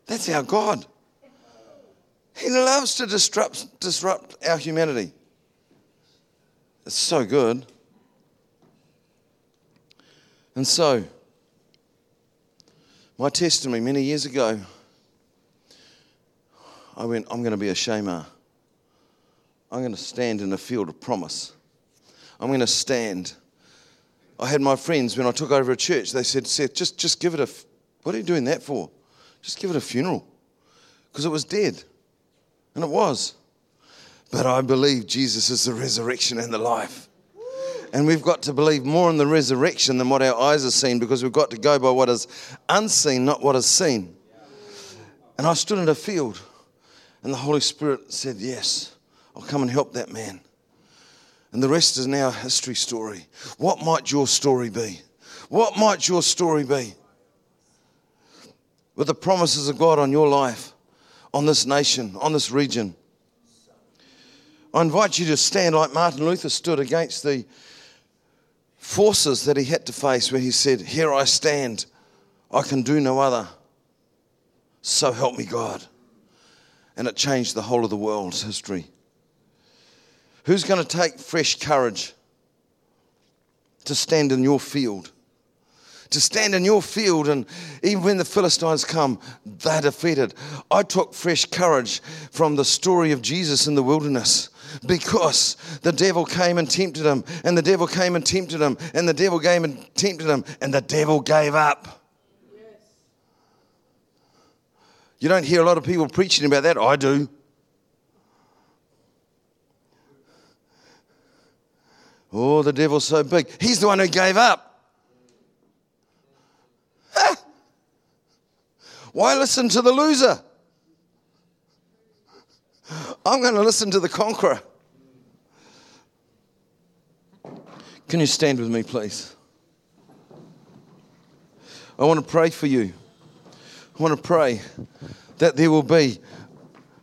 Speaker 3: That's our God. He loves to disrupt, disrupt our humanity. It's so good. And so, my testimony many years ago, I went, I'm going to be a Shammah. I'm going to stand in a field of promise. I'm going to stand. I had my friends, when I took over a church, they said, Seth, just, just give it a, what are you doing that for? Just give it a funeral. Because it was dead. And it was. But I believe Jesus is the resurrection and the life. And we've got to believe more in the resurrection than what our eyes have seen because we've got to go by what is unseen, not what is seen. And I stood in a field and the Holy Spirit said, Yes, I'll come and help that man. And the rest is now a history story. What might your story be? What might your story be? With the promises of God on your life, on this nation, on this region. I invite you to stand like Martin Luther stood against the forces that he had to face where he said, Here I stand, I can do no other. So help me God. And it changed the whole of the world's history. Who's going to take fresh courage to stand in your field? To stand in your field, and even when the Philistines come, they're defeated. I took fresh courage from the story of Jesus in the wilderness because the devil came and tempted him, and the devil came and tempted him, and the devil came and tempted him, and the devil gave up. You don't hear a lot of people preaching about that. I do. Oh, the devil's so big. He's the one who gave up. Why listen to the loser? I'm going to listen to the conqueror. Can you stand with me, please? I want to pray for you. I want to pray that there will be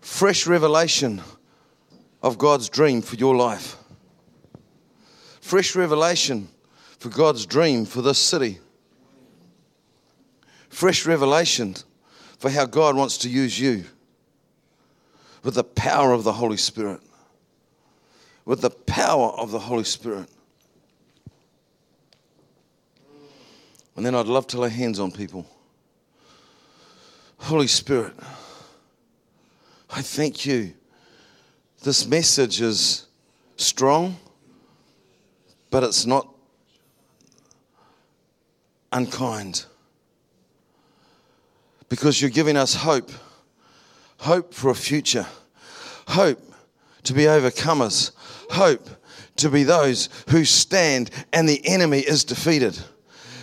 Speaker 3: fresh revelation of God's dream for your life. Fresh revelation for God's dream for this city. Fresh revelation for how God wants to use you with the power of the Holy Spirit. With the power of the Holy Spirit. And then I'd love to lay hands on people. Holy Spirit, I thank you. This message is strong, but it's not unkind. Because you're giving us hope hope for a future, hope to be overcomers, hope to be those who stand and the enemy is defeated.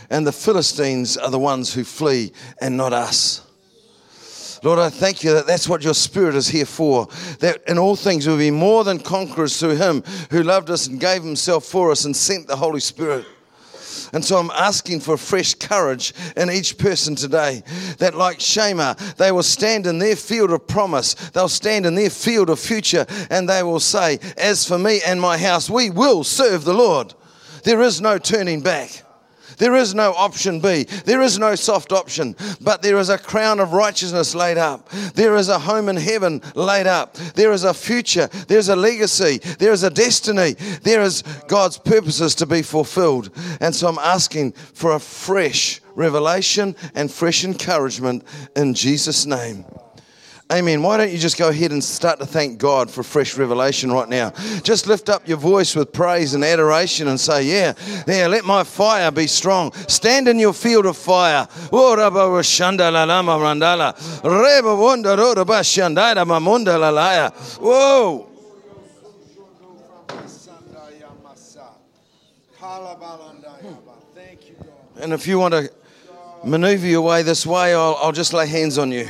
Speaker 3: And the Philistines are the ones who flee and not us. Lord, I thank you that that's what your Spirit is here for. That in all things we'll be more than conquerors through Him who loved us and gave Himself for us and sent the Holy Spirit. And so I'm asking for fresh courage in each person today that, like Shammah, they will stand in their field of promise, they'll stand in their field of future, and they will say, As for me and my house, we will serve the Lord. There is no turning back. There is no option B. There is no soft option, but there is a crown of righteousness laid up. There is a home in heaven laid up. There is a future. There's a legacy. There is a destiny. There is God's purposes to be fulfilled. And so I'm asking for a fresh revelation and fresh encouragement in Jesus' name. Amen. Why don't you just go ahead and start to thank God for fresh revelation right now? Just lift up your voice with praise and adoration and say, Yeah, yeah, let my fire be strong. Stand in your field of fire. Oh,
Speaker 1: Whoa. You, God.
Speaker 3: And if you want to maneuver your way this way, I'll, I'll just lay hands on you.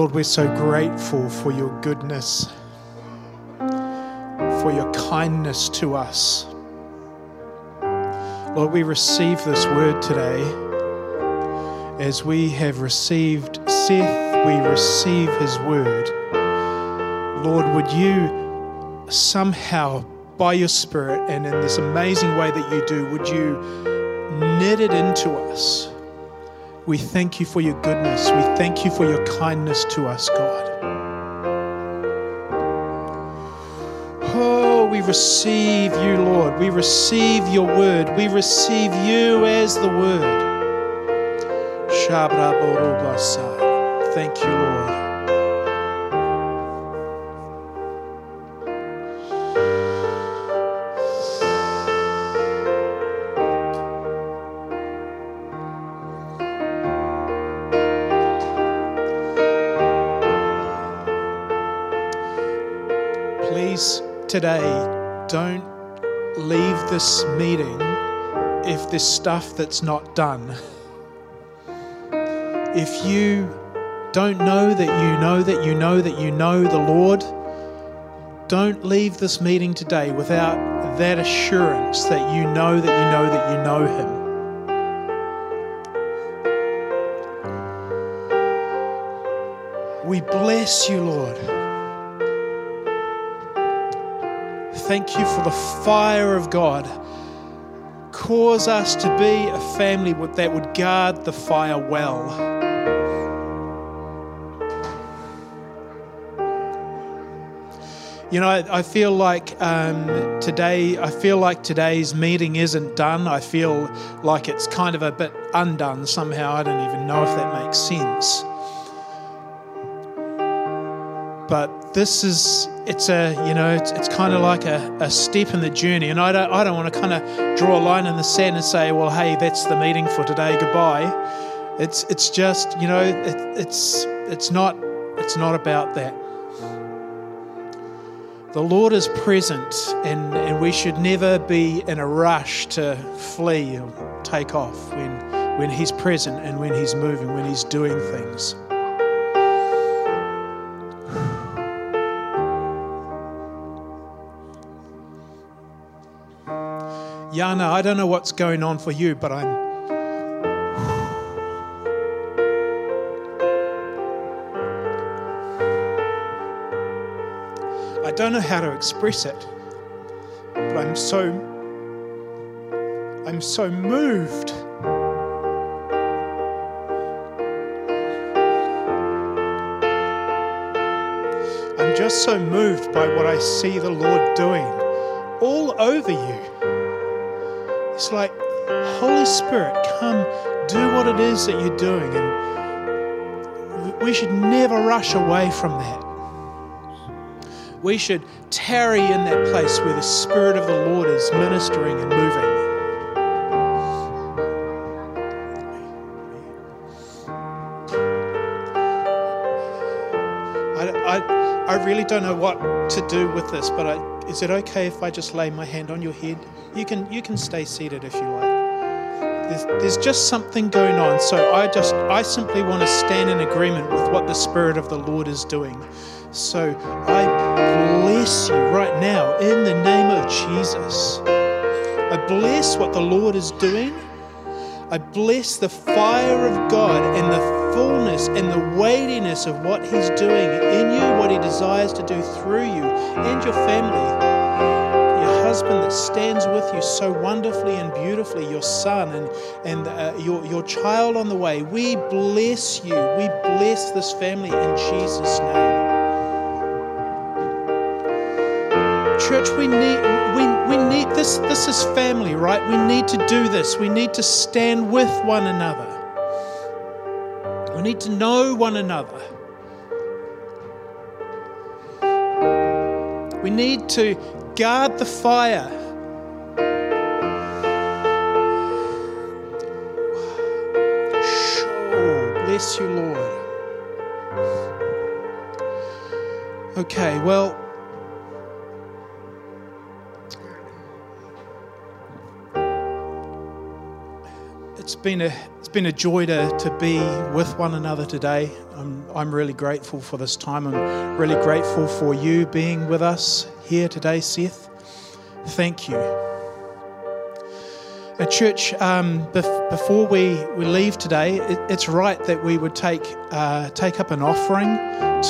Speaker 4: Lord, we're so grateful for your goodness, for your kindness to us. Lord, we receive this word today as we have received Seth, we receive his word. Lord, would you somehow, by your Spirit and in this amazing way that you do, would you knit it into us? We thank you for your goodness. We thank you for your kindness to us, God. Oh, we receive you, Lord. We receive your word. We receive you as the word. Thank you, Lord. Today, don't leave this meeting if there's stuff that's not done. If you don't know that you know that you know that you know the Lord, don't leave this meeting today without that assurance that you know that you know that you know Him. We bless you, Lord. Thank you for the fire of God. Cause us to be a family that would guard the fire well. You know, I, feel like um, today, I feel like today's meeting isn't done. I feel like it's kind of a bit undone somehow. I don't even know if that makes sense. But this is, it's a, you know, it's, it's kind of like a, a step in the journey. And I don't, I don't want to kind of draw a line in the sand and say, well, hey, that's the meeting for today. Goodbye. It's, it's just, you know, it, it's, it's not, it's not about that. The Lord is present, and, and we should never be in a rush to flee or take off when, when He's present and when He's moving, when He's doing things. Yana, I don't know what's going on for you, but I'm. I don't know how to express it, but I'm so. I'm so moved. I'm just so moved by what I see the Lord doing all over you. It's like, Holy Spirit, come do what it is that you're doing. And we should never rush away from that. We should tarry in that place where the Spirit of the Lord is ministering and moving. Don't know what to do with this, but I, is it okay if I just lay my hand on your head? You can you can stay seated if you like. There's, there's just something going on, so I just I simply want to stand in agreement with what the Spirit of the Lord is doing. So I bless you right now in the name of Jesus. I bless what the Lord is doing. I bless the fire of God and the fullness and the weightiness of what He's doing in you, what He desires to do through you and your family. Your husband that stands with you so wonderfully and beautifully, your son and, and uh, your, your child on the way. We bless you. We bless this family in Jesus' name. Church, we need we, we need this this is family, right? We need to do this. We need to stand with one another. We need to know one another. We need to guard the fire. Sure. Bless you, Lord. Okay, well. Been a it's been a joy to, to be with one another today. I'm, I'm really grateful for this time. I'm really grateful for you being with us here today, Seth. Thank you. A church, um, bef- before we, we leave today, it, it's right that we would take uh, take up an offering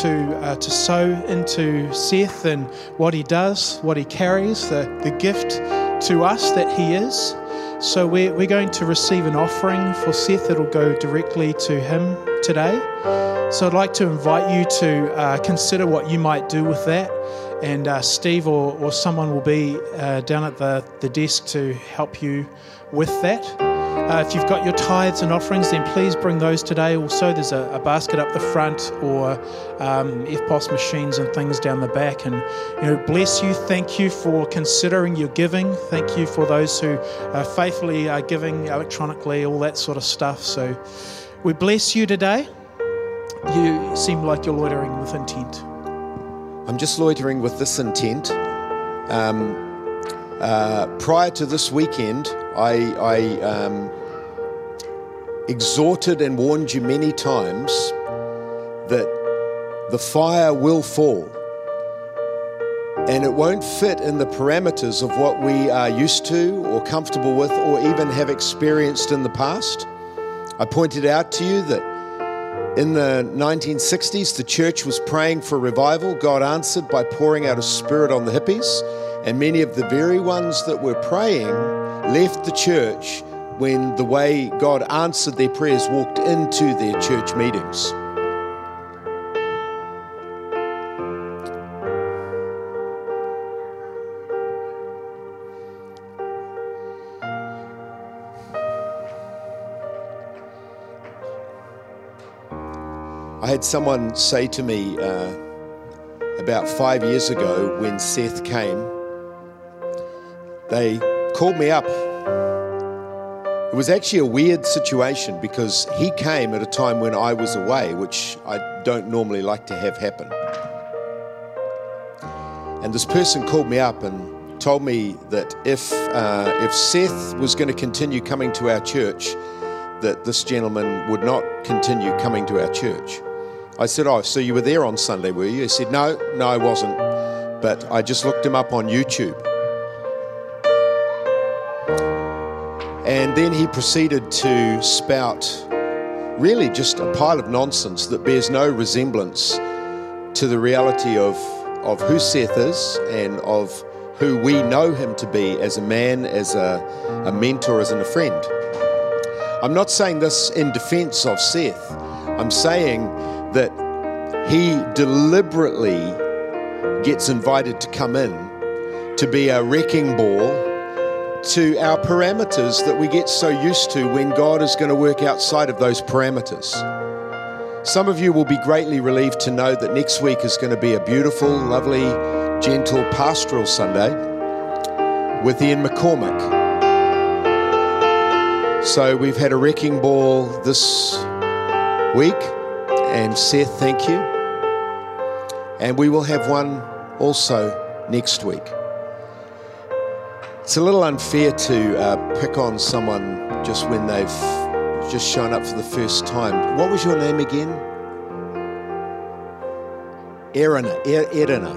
Speaker 4: to uh, to sow into Seth and what he does, what he carries, the, the gift to us that he is. So we're, we're going to receive an offering for Seth. It'll go directly to him today. So I'd like to invite you to uh, consider what you might do with that. And uh, Steve or, or someone will be uh, down at the, the desk to help you with that. Uh, if you've got your tithes and offerings, then please bring those today. Also, there's a, a basket up the front or um, EFTPOS machines and things down the back. And you know, bless you. Thank you for considering your giving. Thank you for those who faithfully are giving electronically, all that sort of stuff. So we bless you today. You seem like you're loitering with intent.
Speaker 1: I'm just loitering with this intent. Um, uh, prior to this weekend, I, I um, exhorted and warned you many times that the fire will fall and it won't fit in the parameters of what we are used to or comfortable with or even have experienced in the past. I pointed out to you that in the 1960s, the church was praying for revival. God answered by pouring out a spirit on the hippies, and many of the very ones that were praying left the church when the way God answered their prayers walked into their church meetings. I had someone say to me uh, about five years ago when Seth came, they called me up it was actually a weird situation because he came at a time when I was away, which I don't normally like to have happen. And this person called me up and told me that if, uh, if Seth was going to continue coming to our church, that this gentleman would not continue coming to our church. I said, Oh, so you were there on Sunday, were you? He said, No, no, I wasn't. But I just looked him up on YouTube. And then he proceeded to spout really just a pile of nonsense that bears no resemblance to the reality of, of who Seth is and of who we know him to be as a man, as a, a mentor, as in a friend. I'm not saying this in defense of Seth. I'm saying that he deliberately gets invited to come in to be a wrecking ball to our parameters that we get so used to when God is going to work outside of those parameters. Some of you will be greatly relieved to know that next week is going to be a beautiful, lovely, gentle pastoral Sunday with Ian McCormack. So we've had a wrecking ball this week, and Seth, thank you. And we will have one also next week. It's a little unfair to uh, pick on someone just when they've just shown up for the first time. What was your name again? Erina. Erina.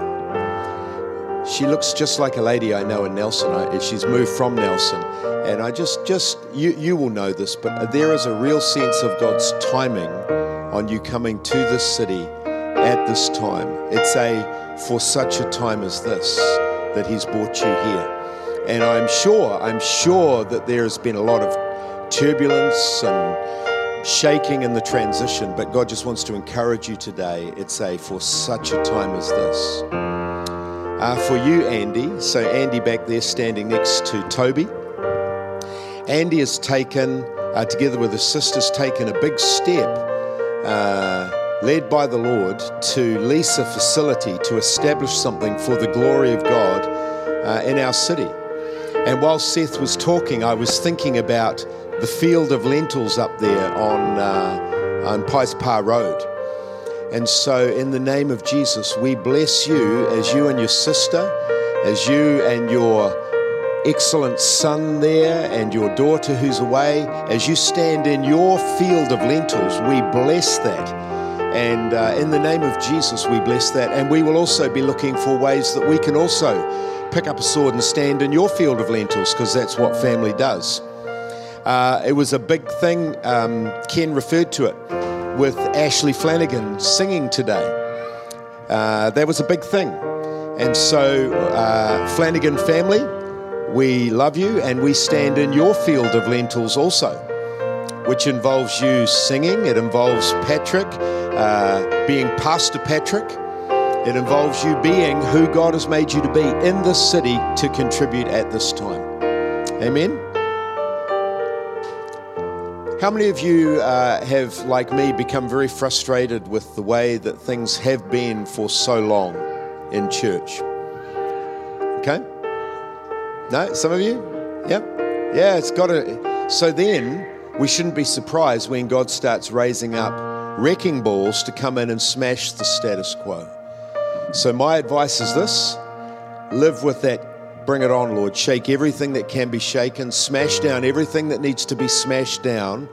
Speaker 1: She looks just like a lady I know in Nelson. She's moved from Nelson, and I just, just you, you will know this, but there is a real sense of God's timing on you coming to this city at this time. It's a for such a time as this that He's brought you here. And I'm sure, I'm sure that there has been a lot of turbulence and shaking in the transition, but God just wants to encourage you today. It's a for such a time as this. Uh, for you, Andy, so Andy back there standing next to Toby. Andy has taken, uh, together with his sisters, taken a big step, uh, led by the Lord, to lease a facility to establish something for the glory of God uh, in our city. And while Seth was talking, I was thinking about the field of lentils up there on, uh, on Pyes Pa Road. And so, in the name of Jesus, we bless you as you and your sister, as you and your excellent son there and your daughter who's away, as you stand in your field of lentils, we bless that. And uh, in the name of Jesus, we bless that. And we will also be looking for ways that we can also pick up a sword and stand in your field of lentils, because that's what family does. Uh, it was a big thing. Um, Ken referred to it with Ashley Flanagan singing today. Uh, that was a big thing. And so, uh, Flanagan family, we love you and we stand in your field of lentils also, which involves you singing, it involves Patrick uh, being Pastor Patrick, it involves you being who God has made you to be in this city to contribute at this time. Amen. How many of you uh, have, like me, become very frustrated with the way that things have been for so long in church? Okay? No? Some of you? Yep. Yeah, it's got to. So then, we shouldn't be surprised when God starts raising up wrecking balls to come in and smash the status quo. So, my advice is this live with that Bring it on, Lord. Shake everything that can be shaken, smash down everything that needs to be smashed down.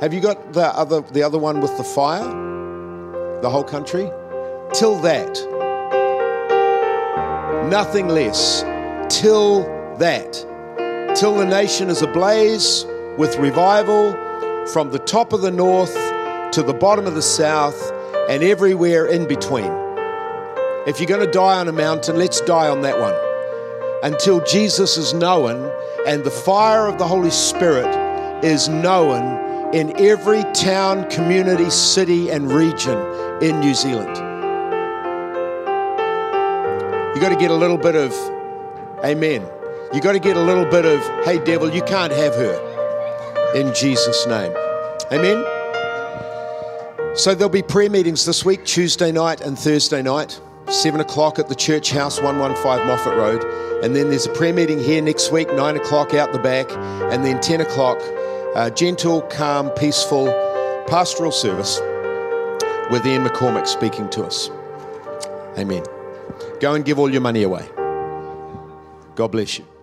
Speaker 1: Have you got the other the other one with the fire? The whole country? Till that. Nothing less. Till that. Till the nation is ablaze with revival from the top of the north to the bottom of the south and everywhere in between. If you're going to die on a mountain, let's die on that one until Jesus is known and the fire of the Holy Spirit is known in every town, community, city, and region in New Zealand. You got to get a little bit of amen. You got to get a little bit of, hey, devil, you can't have her in Jesus' name. Amen. So there'll be prayer meetings this week, Tuesday night and Thursday night. 7 o'clock at the Church House, 115 Moffat Road. And then there's a prayer meeting here next week, 9 o'clock out the back. And then 10 o'clock, uh, gentle, calm, peaceful pastoral service with Ian McCormack speaking to us. Amen. Go and give all your money away. God bless you.